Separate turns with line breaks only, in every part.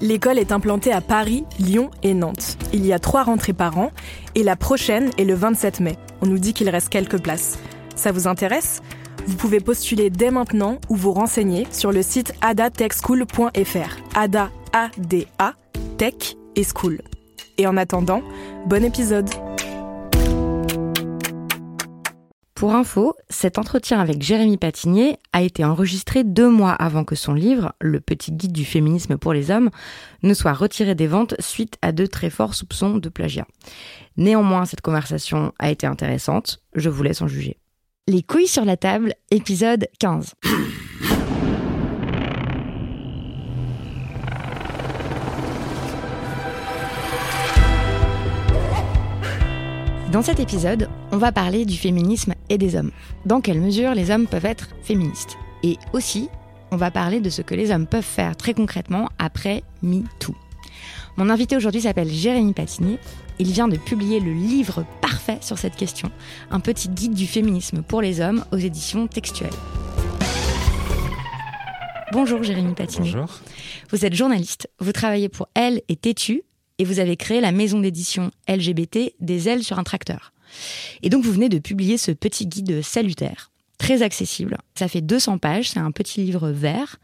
L'école est implantée à Paris, Lyon et Nantes. Il y a trois rentrées par an et la prochaine est le 27 mai. On nous dit qu'il reste quelques places. Ça vous intéresse? Vous pouvez postuler dès maintenant ou vous renseigner sur le site adatechschool.fr. Ada, A-D-A, Tech et School. Et en attendant, bon épisode
Pour info, cet entretien avec Jérémy Patinier a été enregistré deux mois avant que son livre, Le petit guide du féminisme pour les hommes, ne soit retiré des ventes suite à de très forts soupçons de plagiat. Néanmoins, cette conversation a été intéressante, je vous laisse en juger. Les couilles sur la table, épisode 15. Dans cet épisode, on va parler du féminisme et des hommes. Dans quelle mesure les hommes peuvent être féministes. Et aussi, on va parler de ce que les hommes peuvent faire très concrètement après MeToo. Mon invité aujourd'hui s'appelle Jérémy Patinier. Il vient de publier le livre parfait sur cette question, un petit guide du féminisme pour les hommes aux éditions textuelles. Bonjour Jérémy Patinier.
Bonjour.
Vous êtes journaliste, vous travaillez pour Elle et Tétu et vous avez créé la maison d'édition LGBT des ailes sur un tracteur. Et donc vous venez de publier ce petit guide salutaire, très accessible. Ça fait 200 pages, c'est un petit livre vert.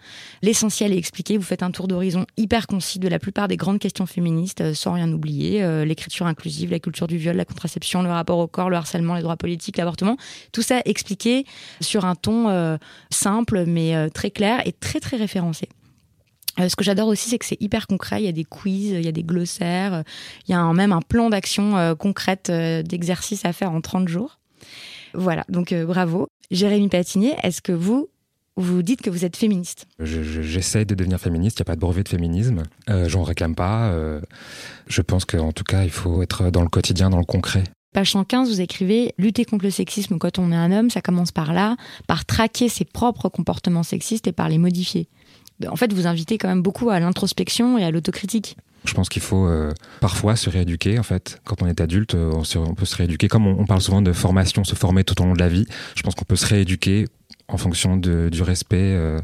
L'essentiel est expliqué, vous faites un tour d'horizon hyper concis de la plupart des grandes questions féministes, euh, sans rien oublier, euh, l'écriture inclusive, la culture du viol, la contraception, le rapport au corps, le harcèlement, les droits politiques, l'avortement. Tout ça expliqué sur un ton euh, simple mais très clair et très très référencé. Euh, ce que j'adore aussi, c'est que c'est hyper concret. Il y a des quiz, il y a des glossaires, il y a un- même un plan d'action euh, concrète euh, d'exercice à faire en 30 jours. Voilà, donc bravo. Jérémy Patinier, est-ce que vous, vous dites que vous êtes féministe?
Je- je- J'essaye de devenir féministe, il n'y a pas de brevet de féminisme. J'en réclame pas. je pense qu'en tout cas, il faut être dans le quotidien, dans le concret.
Page 115, vous écrivez Lutter contre le sexisme quand on est un homme, ça commence par là, par traquer ses propres comportements sexistes et par les modifier. En fait, vous invitez quand même beaucoup à l'introspection et à l'autocritique.
Je pense qu'il faut euh, parfois se rééduquer. En fait, quand on est adulte, euh, on, se- on peut se rééduquer. Comme on, on parle souvent de formation, se former tout au long de la vie, je pense qu'on peut se rééduquer en fonction de- du respect euh,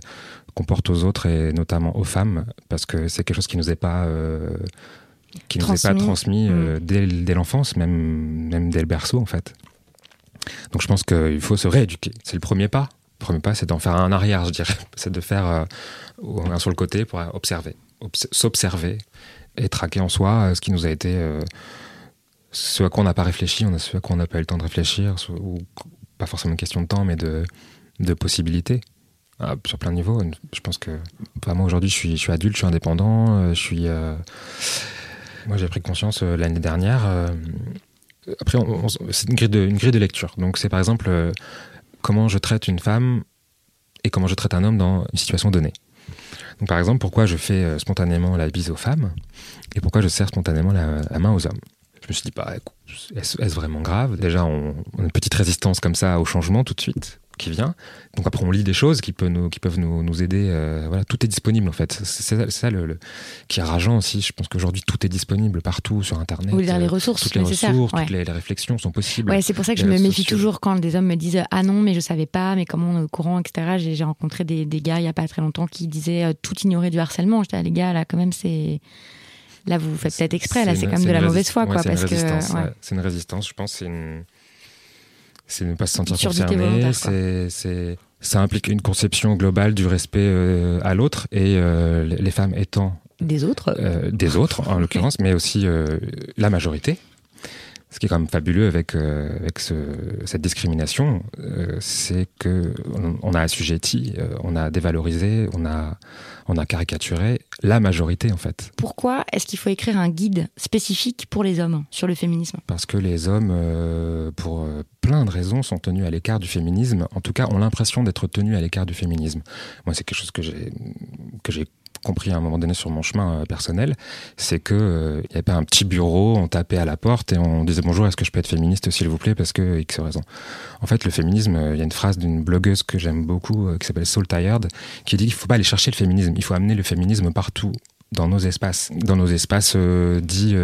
qu'on porte aux autres et notamment aux femmes, parce que c'est quelque chose qui nous est pas euh, qui nous est pas
Transmis.
transmis euh, dès, dès l'enfance, même même dès le berceau en fait. Donc je pense qu'il faut se rééduquer. C'est le premier pas. Premier pas, c'est d'en faire un arrière, je dirais. C'est de faire euh, un sur le côté pour observer, Obs- s'observer et traquer en soi euh, ce qui nous a été. euh, ce à quoi on n'a pas réfléchi, on a ce à quoi on n'a pas eu le temps de réfléchir, ou pas forcément une question de temps, mais de, de possibilités. Sur plein de niveaux. Je pense que. Moi, aujourd'hui, je suis, adulte, je suis indépendant, je suis. moi, j'ai pris conscience l'année dernière. après, c'est une grille, de, lecture. Donc, c'est par exemple comment je traite une femme et comment je traite un homme dans une situation donnée. Donc, par exemple, pourquoi je fais euh, spontanément la bise aux femmes et pourquoi je serre spontanément la, main aux hommes? Je me suis dit, bah, est-ce vraiment grave? Déjà, on a une petite résistance comme ça au changement tout de suite qui vient. Donc après, on lit des choses qui peuvent nous, qui peuvent nous, nous aider. euh, voilà, tout est disponible en fait. C'est ça, le, le- qui est rageant aussi. Je pense qu'aujourd'hui, tout est disponible partout sur Internet.
Vous voulez dire les
Euh,
ressources
toutes les ressources,
ouais.
toutes les, les réflexions sont possibles.
Ouais, c'est pour ça que je me méfie
sociaux.
toujours quand des hommes me disent ah non mais je savais pas mais comment on est au courant etc. J'ai rencontré des, des gars il y a pas très longtemps qui disaient euh, tout ignorer du harcèlement. J'étais ah, les gars là quand même c'est là vous faites peut-être exprès là c'est quand même de la mauvaise foi
ouais,
quoi
c'est une
parce que
c'est une résistance. Je pense c'est une c'est ne pas se sentir concerné. C'est Ça implique une conception globale du respect euh, à l'autre et euh, les femmes étant
Des autres
euh, des autres en l'occurrence, mais aussi la majorité. Ce qui est quand même fabuleux avec, euh, avec ce, cette discrimination, euh, c'est que on, on a assujetti, euh, on a dévalorisé, on a, on a caricaturé la majorité en fait.
Pourquoi est-ce qu'il faut écrire un guide spécifique pour les hommes sur le féminisme?
Parce que les hommes, pour plein de raisons, sont tenus à l'écart du féminisme. En tout cas, ont l'impression d'être tenus à l'écart du féminisme. Moi, c'est quelque chose que j'ai que j'ai compris à un moment donné sur mon chemin euh, personnel, c'est que euh, il y avait un petit bureau, on tapait à la porte et on disait bonjour, est-ce que je peux être féministe s'il vous plaît parce que X raison. En fait, le féminisme, euh, il y a une phrase d'une blogueuse que j'aime beaucoup qui s'appelle Soul Tired qui dit qu'il faut pas aller chercher le féminisme, il faut amener le féminisme partout dans nos espaces, dans nos espaces euh, dits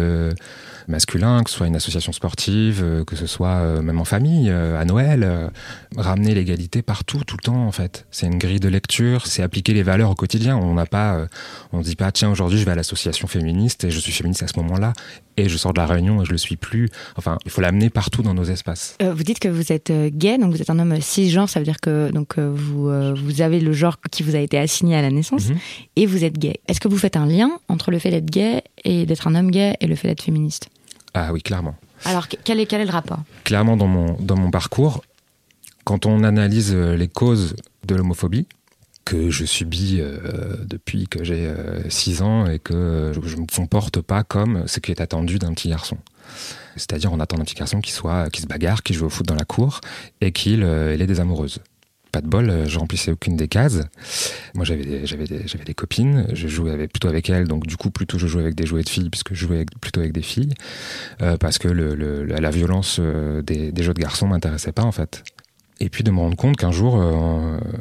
masculins, que ce soit une association sportive, euh, que ce soit euh, même en famille, euh, à Noël, ramener l'égalité partout, tout le temps en fait. C'est une grille de lecture, c'est appliquer les valeurs au quotidien. On n'a pas, on dit pas tiens aujourd'hui je vais à l'association féministe et je suis féministe à ce moment-là et je sors de la réunion et je le suis plus. Enfin, il faut l'amener partout dans nos espaces.
Euh, Vous dites que vous êtes gay, donc vous êtes un homme cisgenre, ça veut dire que donc vous euh, vous avez le genre qui vous a été assigné à la naissance
Mhm.
et vous êtes gay. Est-ce que vous faites un lien entre le fait d'être gay et d'être un homme gay et le fait d'être féministe?
Ah oui, clairement.
Alors que- quel est quel est le rapport?
Clairement dans mon, dans mon parcours, quand on analyse euh, les causes de l'homophobie, que je subis euh, depuis que j'ai 6 ans et que euh, je ne me comporte pas comme ce qui est attendu d'un petit garçon. C'est-à-dire on attend d'un petit garçon qui soit qui se bagarre, qui joue au foot dans la cour et qu'il euh, ait des amoureuses. Pas de bol, euh, je remplissais aucune des cases. Moi j'avais des, j'avais des, j'avais des copines, je jouais plutôt avec elles, donc du coup plutôt je jouais avec des jouets de filles puisque je jouais plutôt avec des filles euh, parce que la violence euh, des, jeux de garçons m'intéressait pas en fait. Et puis de me rendre compte qu'un jour,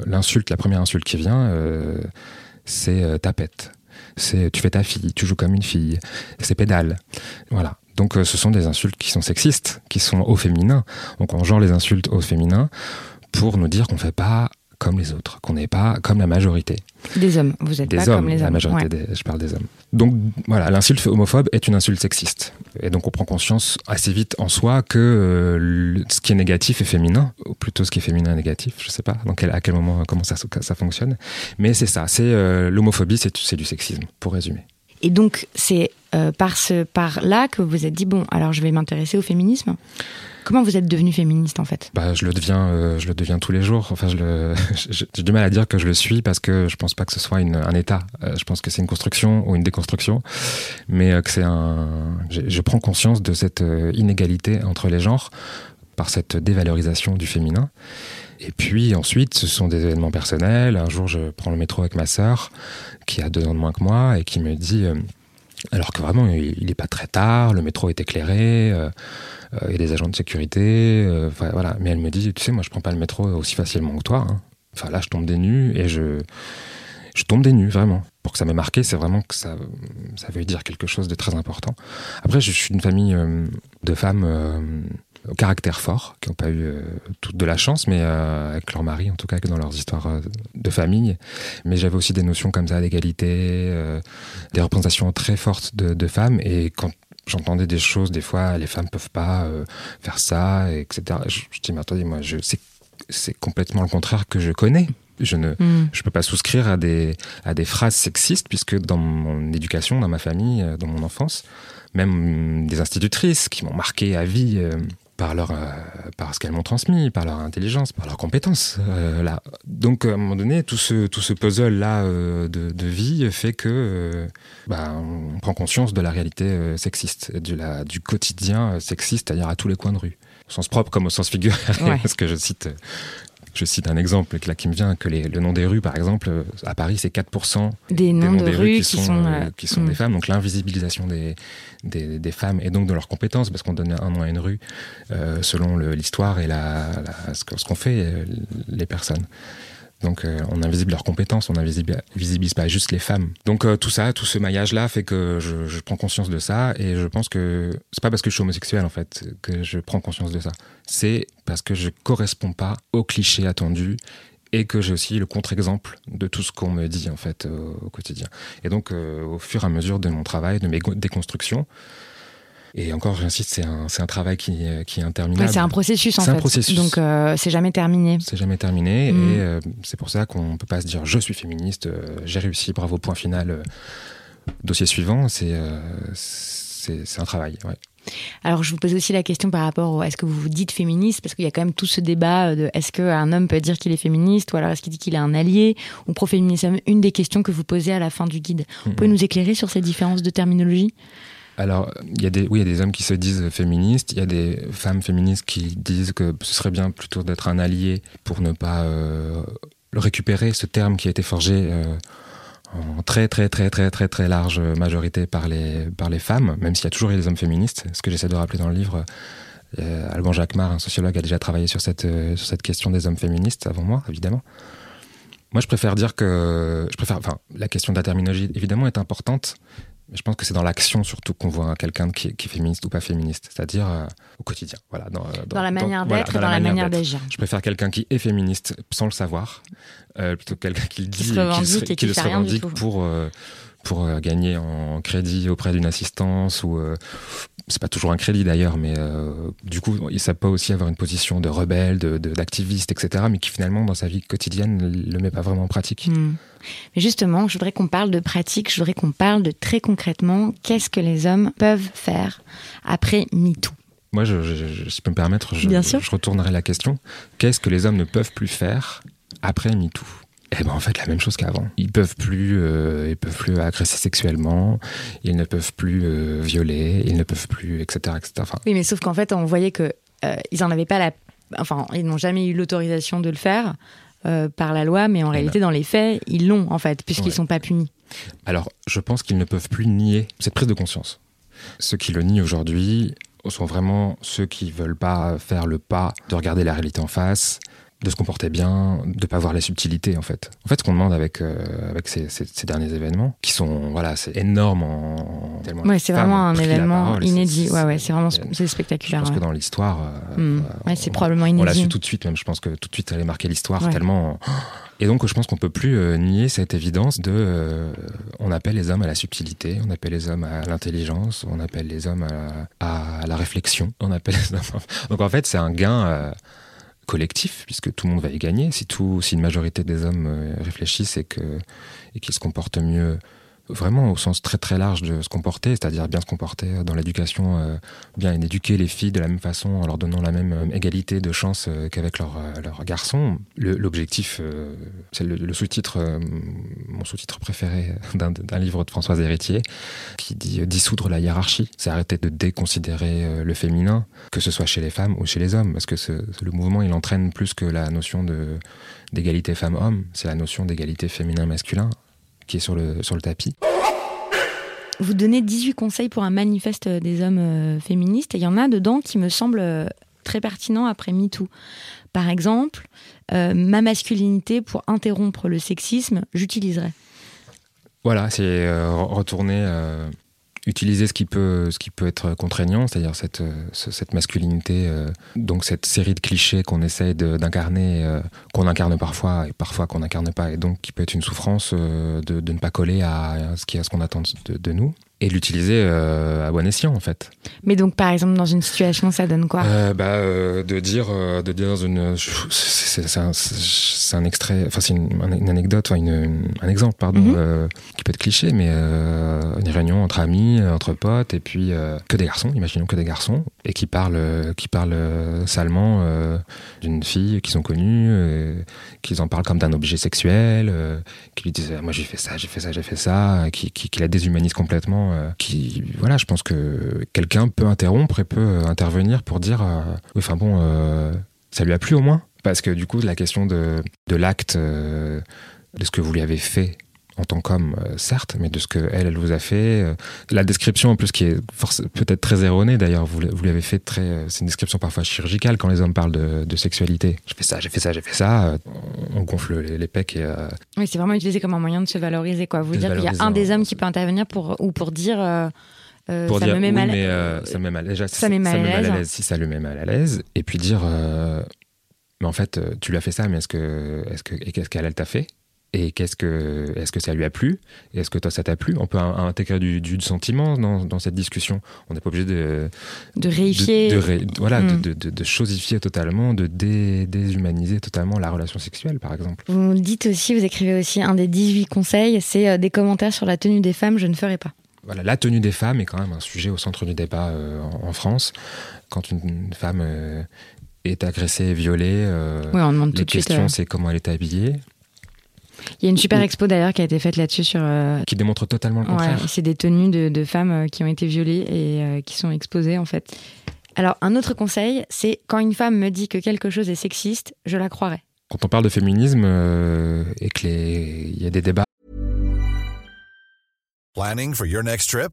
l'insulte, la première insulte qui vient, euh, c'est tapette. C'est tu fais ta fille, tu joues comme une fille, c'est pédale. Voilà. Donc ce sont des insultes qui sont sexistes, qui sont au féminin. Donc on genre les insultes au féminin pour nous dire qu'on fait pas comme les autres, qu'on n'est pas comme la majorité
Des hommes, vous êtes
des
pas
hommes,
comme les
la
hommes.
majorité
Ouais.
des, je parle des hommes. Donc voilà, l'insulte homophobe est une insulte sexiste. Et donc on prend conscience assez vite en soi que euh, le- ce qui est négatif est féminin, ou plutôt ce qui est féminin est négatif, je sais pas dans quel, à quel moment, comment ça, ça fonctionne. Mais c'est ça, c'est euh, l'homophobie, c'est c'est du sexisme, pour résumer.
Et donc c'est euh, par ce par là que vous vous êtes dit bon alors je vais m'intéresser au féminisme? Comment vous êtes devenu féministe en fait?
Bah, je le deviens, euh, je le deviens tous les jours. Enfin, j'ai du mal à dire que je le suis parce que je pense pas que ce soit un état. Euh, je pense que c'est une construction ou une déconstruction, mais euh, que c'est un. Je, prends conscience de cette inégalité entre les genres par cette dévalorisation du féminin. Et puis ensuite, ce sont des événements personnels. Un jour, je prends le métro avec ma sœur, qui a deux ans de moins que moi, et qui me dit, alors que vraiment, il il est pas très tard, le métro est éclairé. euh, euh, il y a des agents de sécurité, euh, voilà. Mais elle me dit, tu sais, moi je prends pas le métro aussi facilement que toi. hein. Enfin là, je tombe des nues et je, je tombe des nues vraiment. Pour que ça m'ait marqué, c'est vraiment que ça, ça veut dire quelque chose de très important. Après, je suis d'une famille de femmes au caractère fort, qui n'ont pas eu euh, toute de la chance, mais euh, avec leur mari, en tout cas, que dans leurs histoires euh, de famille. Mais j'avais aussi des notions comme ça d'égalité, des représentations très fortes de, de femmes. Et quand j'entendais des choses, des fois, les femmes peuvent pas euh, faire ça, etc. Je, je dis, mais attendez, moi, je, c'est, c'est complètement le contraire que je connais. Je ne,
Hmm.
je peux pas souscrire à des, à des phrases sexistes, puisque dans mon éducation, dans ma famille, dans mon enfance, même des institutrices qui m'ont marqué à vie euh, par, leur, euh, par ce qu'elles m'ont transmis, par leur intelligence, par leurs compétences. euh, là. Donc, à un moment donné, tout ce, tout ce puzzle-là euh, de, de vie fait que euh, bah, on prend conscience de la réalité sexiste, de la, du quotidien sexiste, c'est-à-dire à tous les coins de rue. Au sens propre comme au sens figuré,
Ouais.
parce que je cite... je cite un exemple là, qui me vient, que les, le nom des rues, par exemple, euh, à Paris, c'est 4%
Des noms de rues qui sont,
euh,
euh,
qui sont
mm.
des femmes. Donc l'invisibilisation des, des, des femmes et donc de leurs compétences, parce qu'on donne un nom à une rue euh, selon l'histoire et la, la- ce qu'on fait, les personnes. Donc euh, on invisible leurs compétences, on n'invisibilise pas juste les femmes. Donc euh, tout ça, tout ce maillage-là fait que je, prends conscience de ça et je pense que c'est pas parce que je suis homosexuel en fait que je prends conscience de ça. C'est parce que je corresponds pas aux clichés attendus et que j'ai aussi le contre-exemple de tout ce qu'on me dit en fait au, quotidien. Et donc euh, au fur et à mesure de mon travail, de mes déconstructions, Et encore, j'insiste, c'est un, travail qui, qui est interminable.
Ouais, c'est un processus en
C'est un
fait.
processus.
Donc euh, c'est jamais terminé.
C'est jamais terminé
Mm.
et euh, c'est pour ça qu'on peut pas se dire je suis féministe, euh, j'ai réussi, bravo, point final. dossier suivant, c'est un travail. Ouais.
Alors je vous pose aussi la question par rapport au est-ce que vous vous dites féministe? Parce qu'il y a quand même tout ce débat de est-ce qu'un homme peut dire qu'il est féministe? Ou alors est-ce qu'il dit qu'il est un allié? Ou pro-féminisme? Une des questions que vous posez à la fin du guide. Vous pouvez nous éclairer sur ces différences de terminologie?
Alors, il y a des, oui, il y a des hommes qui se disent féministes, il y a des femmes féministes qui disent que ce serait bien plutôt d'être un allié pour ne pas euh, récupérer, ce terme qui a été forgé euh, en très très très très très très large majorité par les, par les femmes, même s'il y a toujours eu des hommes féministes, ce que j'essaie de rappeler dans le livre. Euh, Alban Jacquemart, un sociologue, a déjà travaillé sur cette, euh, sur cette question des hommes féministes avant moi, évidemment. Moi, je préfère dire que, je préfère, enfin, la question de la terminologie, évidemment, est importante, je pense que c'est dans l'action surtout qu'on voit quelqu'un qui, est- qui est féministe ou pas féministe, c'est-à-dire euh, au quotidien. Voilà, dans, euh,
dans la manière
voilà,
d'être et dans la manière
d'être.
d'agir.
Je préfère quelqu'un qui est féministe sans le savoir, euh, plutôt que quelqu'un qui le dit,
se
et
revendique
se-
et qui
le
du
revendique pour euh, pour euh, gagner en crédit auprès d'une assistance ou euh, c'est pas toujours un crédit d'ailleurs, mais euh, du coup, ça peut aussi avoir une position de rebelle, de de- d'activiste, etc., mais qui finalement dans sa vie quotidienne le met pas vraiment en pratique.
Hmm. Mais justement, je voudrais qu'on parle de pratique, je voudrais qu'on parle de très concrètement qu'est-ce que les hommes peuvent faire après MeToo?
Moi, je, je- je- si je peux me permettre, je,
Bien sûr.
je retournerai la question. Qu'est-ce que les hommes ne peuvent plus faire après MeToo? Eh ben en fait la même chose qu'avant. Ils peuvent plus, euh, ils peuvent plus agresser sexuellement, ils ne peuvent plus euh, violer, ils ne peuvent plus, etc., etc. Enfin,
Oui, mais sauf qu'en fait, on voyait que euh, ils en avaient pas la, enfin, ils n'ont jamais eu l'autorisation de le faire euh, par la loi, mais en réalité, dans les faits, ils l'ont en fait, puisqu'ils
Ouais.
sont pas punis.
alors je pense qu'ils ne peuvent plus nier cette prise de conscience. Ceux qui le nient aujourd'hui sont vraiment ceux qui veulent pas faire le pas de regarder la réalité en face, de se comporter bien, de pas voir les subtilités en fait. En fait, ce qu'on demande avec euh, avec ces, ces- ces derniers événements, qui sont voilà, c'est énorme en tellement
Ouais,
de
c'est vraiment un événement
parole,
inédit. Ouais, ouais, c'est vraiment
c'est-
c'est
Je
spectaculaire.
pense que dans l'histoire, euh,
Hmm. Ouais, c'est probablement
on l'a
inédit.
su tout de suite, même. Je pense que tout de suite, ça allait marquer l'histoire
Ouais.
tellement. Et donc, je pense qu'on peut plus euh, nier cette évidence de. euh, on appelle les hommes à la subtilité, on appelle les hommes à l'intelligence, on appelle les hommes à, à la réflexion, on appelle les hommes. Donc, en fait, c'est un gain. euh, collectif puisque tout le monde va y gagner. Si tout si une majorité des hommes euh, réfléchissent et qu'ils se comportent mieux vraiment au sens très très large de se comporter, c'est-à-dire bien se comporter dans l'éducation, euh, bien éduquer les filles de la même façon en leur donnant la même euh, égalité de chance euh, qu'avec leurs garçons. L'objectif, c'est le, sous-titre, mon sous-titre préféré d'un livre de Françoise Héritier, qui dit dissoudre la hiérarchie. C'est arrêter de déconsidérer le féminin, que ce soit chez les femmes ou chez les hommes, parce que le mouvement il entraîne plus que la notion d'égalité femmes-hommes, c'est la notion d'égalité féminin-masculin qui est sur le, sur le tapis.
Vous donnez 18 conseils pour un manifeste des hommes euh, féministes et il y en a dedans qui me semblent euh, très pertinents après MeToo. Par exemple, euh, ma masculinité pour interrompre le sexisme, j'utiliserai.
Voilà, c'est euh, re- retourner, euh, utiliser ce qui peut, ce qui peut être contraignant, c'est-à-dire cette, euh, ce- cette masculinité, euh, donc cette série de clichés qu'on essaye d'incarner, euh, qu'on incarne parfois et parfois qu'on n'incarne pas, et donc qui peut être une souffrance euh, de, de ne pas coller à ce qui- à ce qu'on attend de, de nous, et l'utiliser euh, à bon escient en fait.
Mais donc, par exemple, dans une situation, ça donne quoi?
Euh, bah, euh, de dire, de dire dans une, c'est un, extrait, enfin c'est une, une anecdote, enfin une, une- un exemple, pardon,
Mhm.
qui peut être cliché, mais une réunion entre amis, entre potes, et puis que des garçons, imaginons que des garçons, et qui parlent, qui parlent salement d'une fille qu'ils ont connue, qu'ils en parlent comme d'un objet sexuel, qui lui disent, Ah, moi j'ai fait ça, j'ai fait ça, j'ai fait ça, qui, qui, qui la déshumanise complètement, euh, qui, voilà, je pense que quelqu'un peut interrompre et peut euh, intervenir pour dire, euh, enfin bon, ça lui a plu au moins. Parce que du coup, la question de, l'acte, de ce que vous lui avez fait en tant qu'homme, euh, certes, mais de ce que elle, elle vous a fait. euh, la description, en plus, qui est peut-être très erronée, d'ailleurs, vous, l- vous lui avez fait très. euh, c'est une description parfois chirurgicale quand les hommes parlent de, de sexualité. J'ai fait ça, j'ai fait ça, j'ai fait ça. on gonfle les, les pecs et.
Oui, c'est vraiment utilisé comme un moyen de se valoriser, quoi. Vous dire qu'il y a un des hommes qui peut intervenir pour, ou pour dire. euh,
pour
ça
dire
me met
oui,
mal.
mais euh, ça me met mal déjà
ça met mal à l'aise.
si ça le met mal à l'aise et puis dire euh, mais en fait tu lui as fait ça mais est-ce que est-ce que et qu'est-ce qu'elle elle t'a fait? Et qu'est-ce que, est-ce que ça lui a plu? Est-ce que toi ça t'a plu? On peut intégrer du, du sentiment dans, dans, cette discussion. On n'est pas obligé de
de réifier,
de, voilà, mm. de, de, chosifier totalement, de déshumaniser totalement la relation sexuelle, par exemple.
Vous dites aussi, vous écrivez aussi un des 18 conseils, c'est euh, des commentaires sur la tenue des femmes. Je ne ferai pas.
Voilà, la tenue des femmes est quand même un sujet au centre du débat euh, en, France. Quand une, femme euh, est agressée et violée,
on demande
les
questions,
c'est comment elle est habillée.
Il y a une super expo d'ailleurs qui a été faite là-dessus sur. Euh,
qui démontre totalement le contraire.
c'est des tenues de, femmes euh, qui ont été violées et euh, qui sont exposées en fait. Alors un autre conseil, c'est quand une femme me dit que quelque chose est sexiste, je la croirai.
Quand on parle de féminisme et qu'il y a des débats.
Planning for your next trip?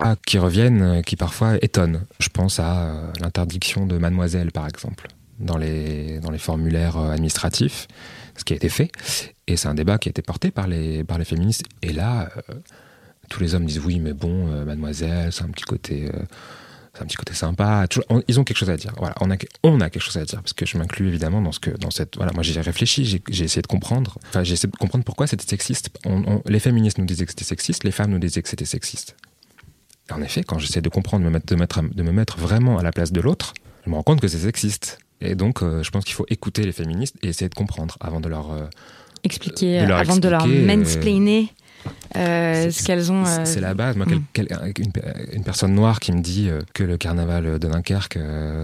Ah, qui reviennent, euh, qui parfois étonnent. Je pense à euh, l'interdiction de mademoiselle, par exemple. dans les, formulaires euh, administratifs, ce qui a été fait. Et c'est un débat qui a été porté par les, féministes. Et là, tous les hommes disent oui, mais bon, mademoiselle, c'est un petit côté. c'est un petit côté sympa. ils ont quelque chose à dire. Voilà, on a, on a quelque chose à dire parce que je m'inclus évidemment dans ce que, dans cette. Voilà, moi j'ai réfléchi, j'ai essayé de comprendre. Enfin, j'ai essayé de comprendre pourquoi c'était sexiste. les féministes nous disaient que c'était sexiste, les femmes nous disaient que c'était sexiste. En effet, quand j'essaie de comprendre, de me, mettre, de, mettre, de me mettre vraiment à la place de l'autre, je me rends compte que c'est sexiste. Et donc, euh, je pense qu'il faut écouter les féministes et essayer de comprendre avant de leur euh,
expliquer, avant de leur euh, mansplainer. ce qu'elles ont.
C'est la base. Moi, mm. une, personne noire qui me dit que le carnaval de Dunkerque,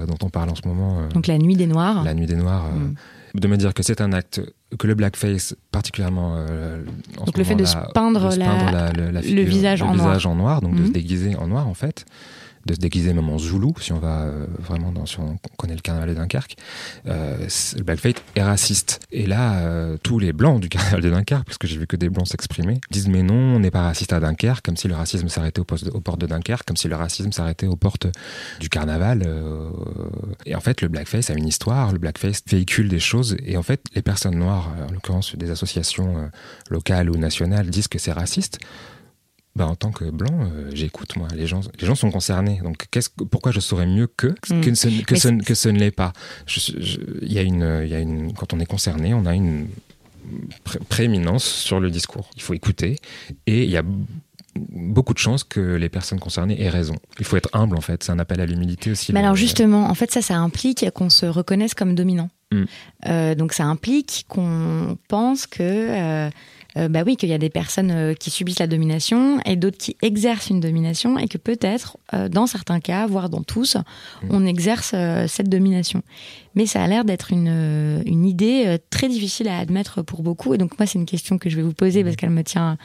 dont on parle en ce moment.
Donc la nuit des Noirs.
La nuit des Noirs. Mm. De me dire que c'est un acte, que le blackface, particulièrement. En
donc le fait de se peindre, le, visage, en,
visage
noir.
en noir, donc de se mm. déguiser en noir en fait de se déguiser même en zoulou, si on va euh, vraiment dans, si on connaît le carnaval de Dunkerque, euh, le blackface est raciste. Et là, euh, tous les blancs du carnaval de Dunkerque, parce que j'ai vu que des blancs s'exprimer, disent mais non, on n'est pas raciste à Dunkerque, comme si le racisme s'arrêtait aux, portes de Dunkerque, comme si le racisme s'arrêtait aux portes du carnaval. Et en fait, le blackface a une histoire, le blackface véhicule des choses, et en fait, les personnes noires, en l'occurrence des associations locales ou nationales, disent que c'est raciste. Bah, en tant que blanc, euh, j'écoute moi. Les gens, les gens sont concernés. Donc, qu'est-ce, pourquoi je saurais mieux que mm. que, ce, que, ce, que, ce, ne l'est pas Il y a une, il y a une, quand on est concerné, on a une prééminence sur le discours. Il faut écouter, et il y a beaucoup de chances que les personnes concernées aient raison. Il faut être humble en fait. C'est un appel à l'humilité aussi.
Mais alors justement, en fait, ça, ça implique qu'on se reconnaisse comme dominant. Mm. Euh, donc, ça implique qu'on pense que euh, euh, bah oui, qu'il y a des personnes euh, qui subissent la domination et d'autres qui exercent une domination et que peut-être, euh, dans certains cas, voire dans tous, mmh. on exerce cette domination. Mais ça a l'air d'être une, une idée très difficile à admettre pour beaucoup. Et donc moi, c'est une question que je vais vous poser parce mmh. qu'elle me tient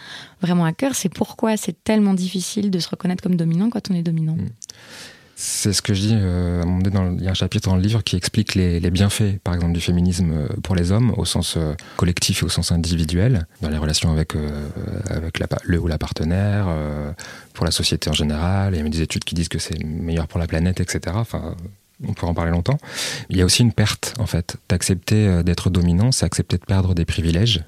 vraiment à cœur. C'est pourquoi c'est tellement difficile de se reconnaître comme dominant quand on est dominant? Mmh.
C'est ce que je dis euh, à un moment donné, dans, il y a un chapitre dans le livre qui explique les, les, bienfaits, par exemple, du féminisme euh, pour les hommes, au sens euh, collectif et au sens individuel, dans les relations avec, euh, avec la, le ou la partenaire, pour la société en général. Il y a des études qui disent que c'est meilleur pour la planète, etc. Enfin, on pourrait en parler longtemps. Il y a aussi une perte, en fait. D'accepter d'être dominant, c'est accepter de perdre des privilèges.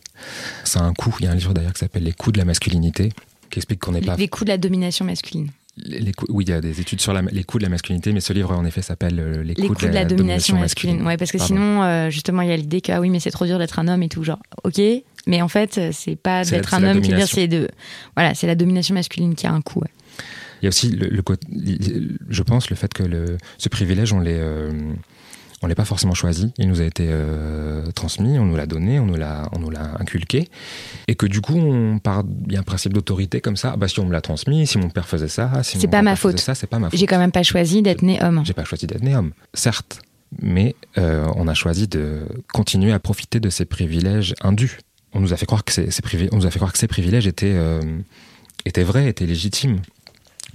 Ça a un coût. Il y a un livre d'ailleurs qui s'appelle Les coûts de la masculinité, qui explique qu'on n'est pas.
Les coûts de la domination masculine
les oui, il y a des études sur les coûts de la masculinité, mais ce livre, en effet, s'appelle euh, Les, coûts, de, la, domination, masculine.
Ouais, parce que sinon, euh, justement, il y a l'idée que, ah oui, mais c'est trop dur d'être un homme et tout, genre, ok, mais en fait, c'est pas d'être un homme qui dire, c'est de. Voilà, c'est la domination masculine qui a un coût.
Il y a aussi, le, je pense, le fait que le, ce privilège, on les. Euh, on l'a pas forcément choisi, il nous a été euh, transmis, on nous l'a donné, on nous l'a, on nous l'a inculqué, et que du coup, on part, il y a un principe d'autorité comme ça. Ah bah si on me l'a transmis, si mon père faisait ça, si
c'est
mon
pas ma faute.
ça, c'est pas ma faute.
J'ai quand même pas choisi d'être né homme.
J'ai pas choisi d'être né homme, certes, mais euh, on a choisi de continuer à profiter de ces privilèges indus. On nous a fait croire que ces, ces privi- on nous a fait croire que ces privilèges étaient euh, étaient vrais, étaient légitimes.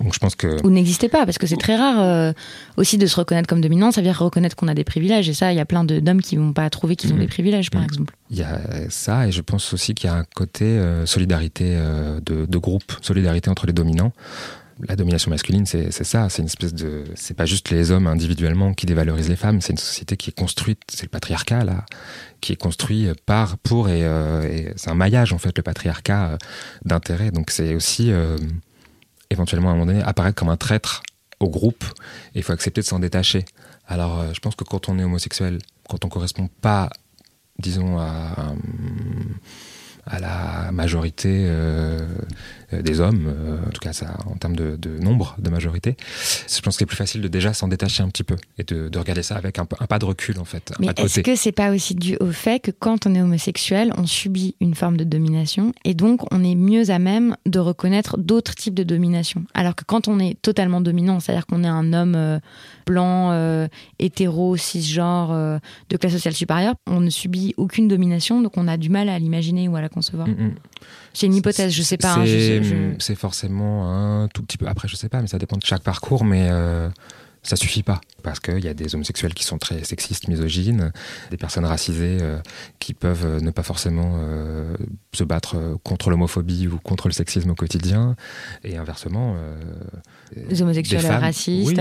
Donc je pense que
Ou n'existait pas, parce que c'est très rare euh, aussi de se reconnaître comme dominant, ça veut dire reconnaître qu'on a des privilèges. Et ça, il y a plein d'hommes qui vont pas trouver qu'ils ont
Mhm.
des privilèges, par
Mhm.
exemple.
il y a ça, et je pense aussi qu'il y a un côté euh, solidarité euh, de, de groupe, solidarité entre les dominants. La domination masculine, c'est ça, c'est une espèce de. C'est pas juste les hommes individuellement qui dévalorisent les femmes, c'est une société qui est construite, c'est le patriarcat là, qui est construit par, pour, et, et c'est un maillage en fait, le patriarcat d'intérêt. Donc c'est aussi éventuellement à un moment donné apparaître comme un traître au groupe, et il faut accepter de s'en détacher. Alors euh, je pense que quand on est homosexuel, quand on correspond pas disons, à, à la majorité euh, des hommes, euh, en tout cas ça, en termes de, de nombre de majorité, je pense que c'est plus facile de déjà s'en détacher un petit peu et de, de regarder ça avec un, pas de recul en fait, un
Mais est-ce que c'est pas aussi dû au fait que quand on est homosexuel, on subit une forme de domination et donc on est mieux à même de reconnaître d'autres types de domination? Alors que quand on est totalement dominant, c'est-à-dire qu'on est un homme euh, blanc, euh, hétéro, cisgenre, euh, de classe sociale supérieure, on ne subit aucune domination, donc on a du mal à l'imaginer ou à la concevoir.
Mm.
C'est une hypothèse, je sais pas. hein,
C'est
je-
forcément un tout petit peu. Après, je sais pas, mais ça dépend de chaque parcours, mais euh, ça suffit pas. Parce qu'il y a des homosexuels qui sont très sexistes, misogynes, des personnes racisées euh, qui peuvent euh, ne pas forcément euh, se battre contre l'homophobie ou contre le sexisme au quotidien, et inversement.
Des homosexuels
des femmes-
racistes,
oui,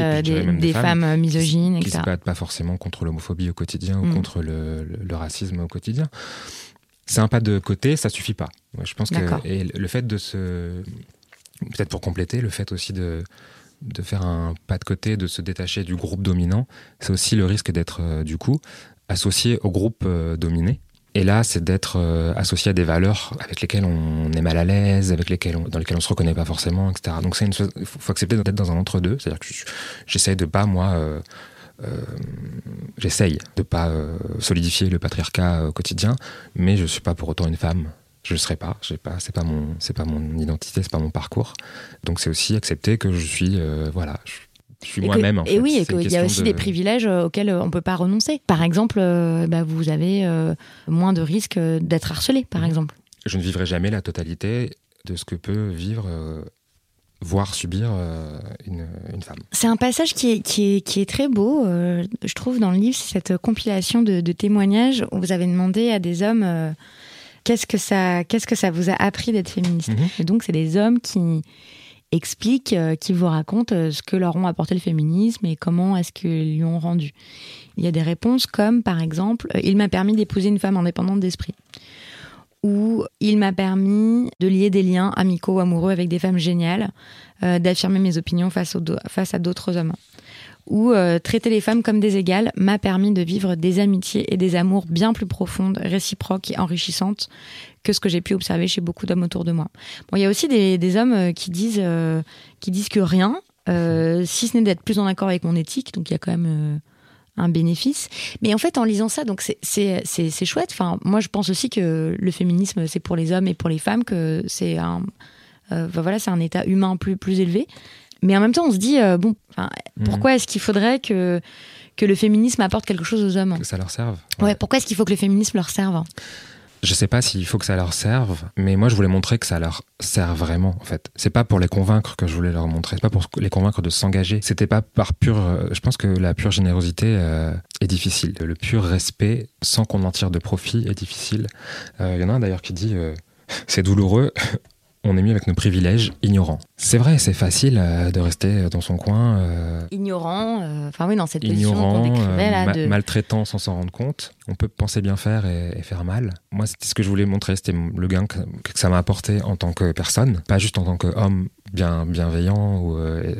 des, femmes,
qui-
misogynes,
qui,
etc.
se battent pas forcément contre l'homophobie au quotidien ou
Mm.
contre le, le- le racisme au quotidien. C'est un pas de côté, ça suffit pas. Je pense que et le fait de se peut-être pour compléter, le fait aussi de de faire un pas de côté, de se détacher du groupe dominant, c'est aussi le risque d'être euh, du coup associé au groupe euh, dominé. Et là, c'est d'être euh, associé à des valeurs avec lesquelles on est mal à l'aise, avec lesquelles on, dans lesquelles on se reconnaît pas forcément, etc. Donc c'est une, faut, faut accepter d'être dans un entre-deux. C'est-à-dire que je- j'essaye de pas moi, j'essaye de pas euh, solidifier le patriarcat au quotidien, mais je suis pas pour autant une femme. Je le serai pas. J'ai pas. C'est pas mon. C'est pas mon identité. C'est pas mon parcours. Donc c'est aussi accepter que je suis. euh, voilà. Je, je suis moi-même.
Et
fait.
oui, et qu'il y a aussi
de-
des privilèges euh, auxquels euh, on peut pas renoncer. Par exemple, euh, bah, vous avez euh, moins de risques euh, d'être harcelé, par
Mhm.
exemple.
je ne vivrai jamais la totalité de ce que peut vivre, voire subir euh, une, une femme.
C'est un passage qui est, qui est, qui est très beau, euh, je trouve, dans le livre, c'est cette compilation de, de témoignages où vous avez demandé à des hommes euh, qu'est-ce que ça, qu'est-ce que ça vous a appris d'être féministe.
Mhm.
Et donc, c'est des hommes qui expliquent, euh, qui vous racontent ce que leur ont apporté le féminisme et comment est-ce qu'ils lui ont rendu. Il y a des réponses comme, par exemple, il m'a permis d'épouser une femme indépendante d'esprit. Ou il m'a permis de lier des liens amicaux, amoureux avec des femmes géniales, euh, d'affirmer mes opinions face, à d'autres hommes. Ou euh, traiter les femmes comme des égales m'a permis de vivre des amitiés et des amours bien plus profondes, réciproques et enrichissantes que ce que j'ai pu observer chez beaucoup d'hommes autour de moi. Bon, il y a aussi des, hommes euh, qui disent, qui disent que rien, si ce n'est d'être plus en accord avec mon éthique, donc il y a quand même un bénéfice. Mais en fait, en lisant ça, donc c'est- c'est c'est- c'est chouette. Enfin, moi, je pense aussi que le féminisme, c'est pour les hommes et pour les femmes, que c'est un, euh, voilà, c'est un état humain plus plus élevé. Mais en même temps, on se dit euh, bon, enfin,
Mhm.
pourquoi est-ce qu'il faudrait que que le féminisme apporte quelque chose aux hommes?
Que ça leur serve.
Ouais, pourquoi est-ce qu'il faut que le féminisme leur serve?
Je sais pas s'il faut que ça leur serve, mais moi je voulais montrer que ça leur sert vraiment en fait. C'est pas pour les convaincre que je voulais leur montrer, c'est pas pour les convaincre de s'engager. C'était pas par pure. euh, Je pense que la pure générosité euh, est difficile. Le pur respect sans qu'on en tire de profit est difficile. Euh, Il y en a un d'ailleurs qui dit euh, c'est douloureux. On est mieux avec nos privilèges ignorants. C'est vrai, c'est facile euh, de rester dans son coin, euh,
Ignorant, euh, enfin oui, dans cette position qu'on
ignorant,
décrivait
euh,
là,
ma-
de...
maltraitant sans s'en rendre compte. On peut penser bien faire et, et faire mal. Moi, c'était ce que je voulais montrer, c'était le gain que, que ça m'a apporté en tant que personne, pas juste en tant qu'homme bien, bienveillant ou euh,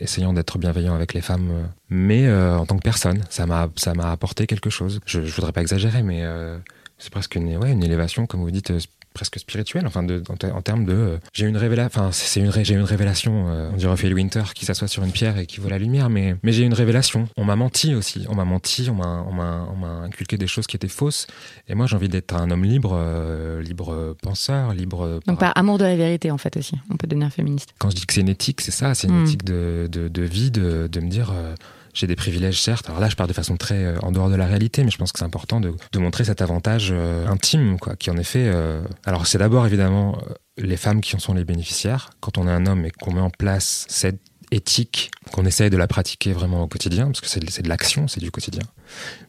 essayant d'être bienveillant avec les femmes, euh, mais euh, en tant que personne. Ça m'a, ça m'a apporté quelque chose. Je, je voudrais pas exagérer, mais euh, c'est presque une, ouais, une élévation, comme vous dites, euh, presque spirituelle, enfin de, en, en termes de euh, j'ai une révélation, enfin c'est une j'ai une révélation. euh, on dirait Ophélie Winter qui s'assoit sur une pierre et qui voit la lumière, mais mais j'ai une révélation. On m'a menti aussi, on m'a menti, on m'a inculqué des choses qui étaient fausses. Et moi j'ai envie d'être un homme libre, euh, libre penseur, libre.
Donc par amour de la vérité en fait aussi, on peut devenir féministe.
Quand je dis que c'est une éthique, c'est ça, c'est une
Mm.
éthique de, de, de vie, de, de me dire euh, j'ai des privilèges certes. Alors là, je parle de façon très euh, en dehors de la réalité, mais je pense que c'est important de, montrer cet avantage euh, intime, quoi, qui en effet. euh, alors c'est d'abord évidemment les femmes qui en sont les bénéficiaires. Quand on est un homme et qu'on met en place cette éthique, qu'on essaye de la pratiquer vraiment au quotidien, parce que c'est de, l'action, c'est du quotidien.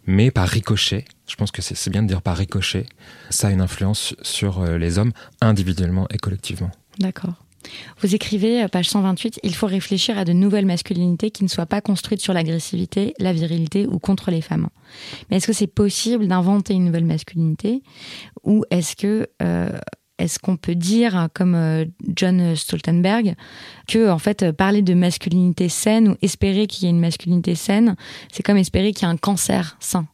Mais par ricochet, je pense que c'est bien de dire par ricochet, ça a une influence sur les hommes individuellement et collectivement.
D'accord. Vous écrivez, euh, page 128, il faut réfléchir à de nouvelles masculinités qui ne soient pas construites sur l'agressivité, la virilité ou contre les femmes. Mais est-ce que c'est possible d'inventer une nouvelle masculinité ou est-ce que euh, est-ce qu'on peut dire, comme euh, John Stoltenberg, que en fait parler de masculinité saine ou espérer qu'il y ait une masculinité saine, c'est comme espérer qu'il y a un cancer sain?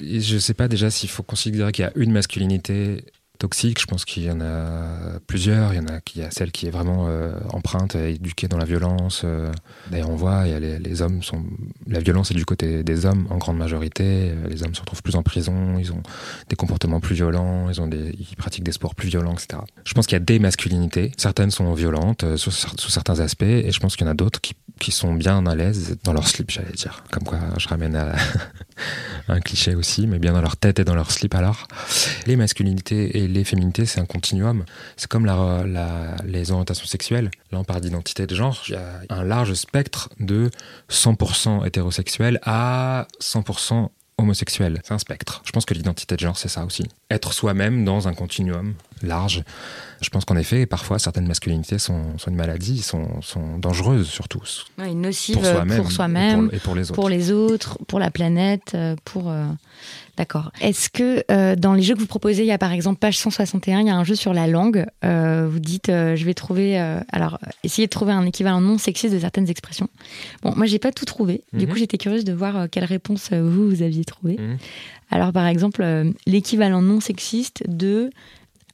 Je sais pas déjà s'il faut considérer qu'il y a une masculinité toxique. Je pense qu'il y en a plusieurs. Il y en a qui a celle qui est vraiment euh, empreinte, éduquée dans la violence. D'ailleurs, on voit, il y a les, hommes sont. La violence est du côté des hommes en grande majorité. Euh, Les hommes se retrouvent plus en prison. Ils ont des comportements plus violents. Ils ont ils pratiquent des sports plus violents, etc. Je pense qu'il y a des masculinités. Certaines sont violentes euh, sous, sous certains aspects, et je pense qu'il y en a d'autres qui, qui sont bien à l'aise dans leur slip, j'allais dire. Comme quoi, je ramène à un cliché aussi, mais bien dans leur tête et dans leur slip alors. Les masculinités et les féminités, c'est un continuum. C'est comme les orientations sexuelles. Là, on parle d'identité de genre. Il y a un large spectre de 100% hétérosexuel à 100% homosexuel. C'est un spectre. Je pense que l'identité de genre, c'est ça aussi. Être soi-même dans un continuum large. Je pense qu'en effet, parfois, certaines masculinités sont, sont une maladie, sont, sont dangereuses surtout.
Ouais, nocive
Pour soi-même.
pour soi-même,
et pour, et pour les autres.
pour les autres, pour la planète, euh, pour. euh, D'accord. Est-ce que euh, dans les jeux que vous proposez, il y a par exemple page 161, il y a un jeu sur la langue. Euh, vous dites, euh, je vais trouver. euh, alors, euh, essayez de trouver un équivalent non sexiste de certaines expressions. Bon, moi, j'ai pas tout trouvé. Du
Mhm.
coup, j'étais curieuse de voir euh, quelle réponse euh, vous vous aviez trouvé.
Mhm.
Alors, par exemple, euh, l'équivalent non sexiste de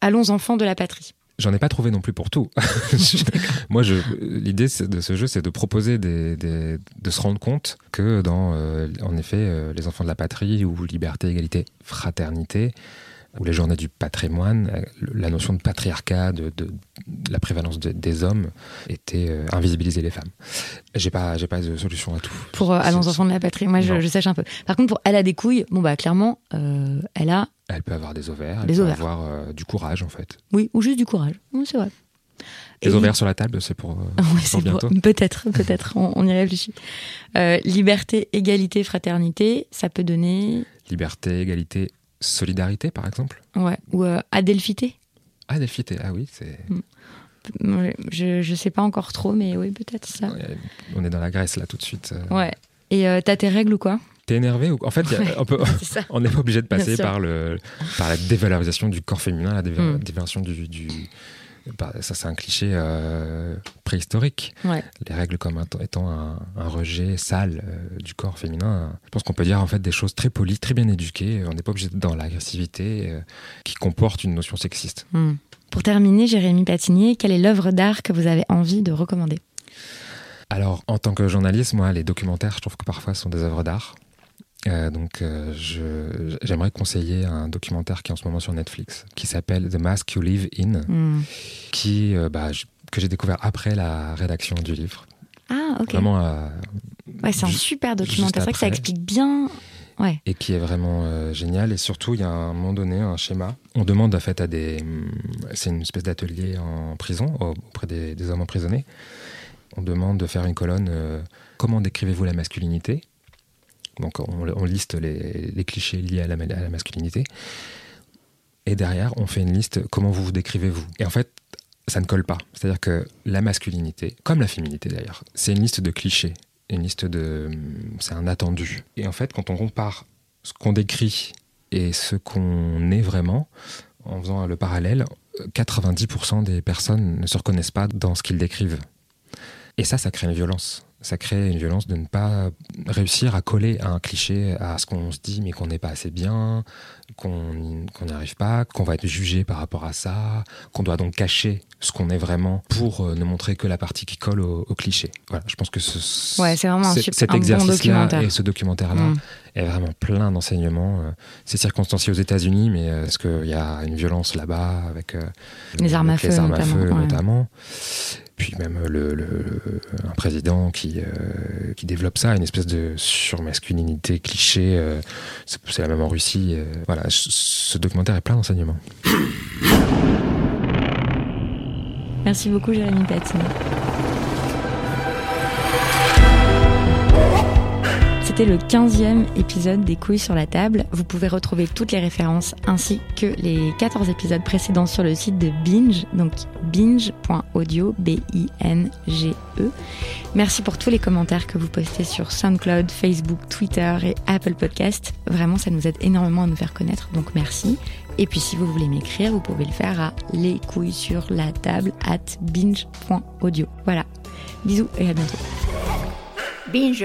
Allons enfants de la patrie.
J'en ai pas trouvé non plus pour tout. Moi, l'idée de ce jeu, c'est de proposer de se rendre compte que dans, euh, en effet, euh, les enfants de la patrie ou liberté, égalité, fraternité, ou les journées du patrimoine, la notion de patriarcat, de, de- de la prévalence de- des hommes, était euh, invisibiliser les femmes. J'ai pas, j'ai pas de solution à tout.
Pour euh, Allons enfants de la patrie. Moi, je, je un peu. Par contre, pour Elle a des couilles, bon, bah, clairement, euh, elle a.
Elle peut avoir des ovaires, elle
Des
peut
ovaires.
avoir euh, du courage en fait.
Oui, ou juste du courage. Oui, c'est vrai.
Les ovaires sur la table, c'est pour, euh,
Oui,
pour bientôt.
peut-être, peut-être, on, on y réfléchit. Liberté, égalité, fraternité, ça peut donner,
Liberté, égalité, solidarité, par exemple.
ouais, ou euh, adelphité.
Ah, Delphité, ah oui, c'est.
Ouais, Je, je sais pas encore trop, mais oui, peut-être ça.
Ouais, On est dans la Grèce là tout de suite. euh.
Ouais. Et euh, t'as tes règles ou quoi?
T'es énervé ou En fait, a- on peut- n'est pas obligé de passer par le par la dévalorisation du corps féminin, la déva-
Mm.
dévalorisation du, du- bah, ça c'est un cliché euh, préhistorique.
Ouais.
Les règles comme étant un, un rejet sale euh, du corps féminin. Je pense qu'on peut dire en fait des choses très polies, très bien éduquées. On n'est pas obligé d'être dans l'agressivité euh, qui comporte une notion sexiste.
Hmm. Pour terminer, Jérémy Patinier, quelle est l'œuvre d'art que vous avez envie de recommander?
Alors, en tant que journaliste, moi, les documentaires, je trouve que parfois sont des œuvres d'art. Euh, donc, euh, je- j'aimerais conseiller un documentaire qui est en ce moment sur Netflix, qui s'appelle The Mask You Live In,
Hmm.
qui, euh, bah, je- que j'ai découvert après la rédaction du livre.
Ah, ok.
Vraiment,
Ouais, c'est un super documentaire. C'est vrai que ça explique bien. Ouais.
et qui est vraiment génial. Et surtout, il y a un moment donné un schéma. On demande en fait à des. hum, C'est une espèce d'atelier en prison, au- auprès des, des hommes emprisonnés. On demande de faire une colonne Comment décrivez-vous la masculinité? Donc, on, liste les, clichés liés à la, masculinité. Et derrière, on fait une liste Comment vous vous décrivez-vous Et en fait, ça ne colle pas. C'est-à-dire que la masculinité, comme la féminité d'ailleurs, c'est une liste de clichés, une liste de. C'est un attendu. Et en fait, quand on compare ce qu'on décrit et ce qu'on est vraiment, en faisant le parallèle, 90% des personnes ne se reconnaissent pas dans ce qu'ils décrivent. Et ça, ça crée une violence. Ça crée une violence de ne pas réussir à coller à un cliché, à ce qu'on se dit, mais qu'on n'est pas assez bien, qu'on n'y arrive pas, qu'on va être jugé par rapport à ça, qu'on doit donc cacher ce qu'on est vraiment pour euh, ne montrer que la partie qui colle au, cliché. Voilà, je pense que ce,
ouais, c'est vraiment
cet exercice-là et ce documentaire-là mm. est vraiment plein d'enseignements. Euh, c'est circonstancié aux États-Unis, mais euh, est-ce qu'il y a une violence là-bas avec
les armes à feu,
notamment puis même le, un président qui, euh, qui développe ça, une espèce de surmasculinité cliché. Euh, c'est la même en Russie. Euh, voilà, ce documentaire est plein d'enseignements.
Merci beaucoup, Jérémy Paty. C'était le 15e épisode des couilles sur la table. Vous pouvez retrouver toutes les références ainsi que les 14 épisodes précédents sur le site de Binge, donc binge.audio, B-I-N-G-E. Merci pour tous les commentaires que vous postez sur SoundCloud, Facebook, Twitter et Apple Podcast. Vraiment, ça nous aide énormément à nous faire connaître, donc merci. Et puis si vous voulez m'écrire, vous pouvez le faire à les couilles sur la table at binge.audio. Voilà. Bisous et à bientôt. Binge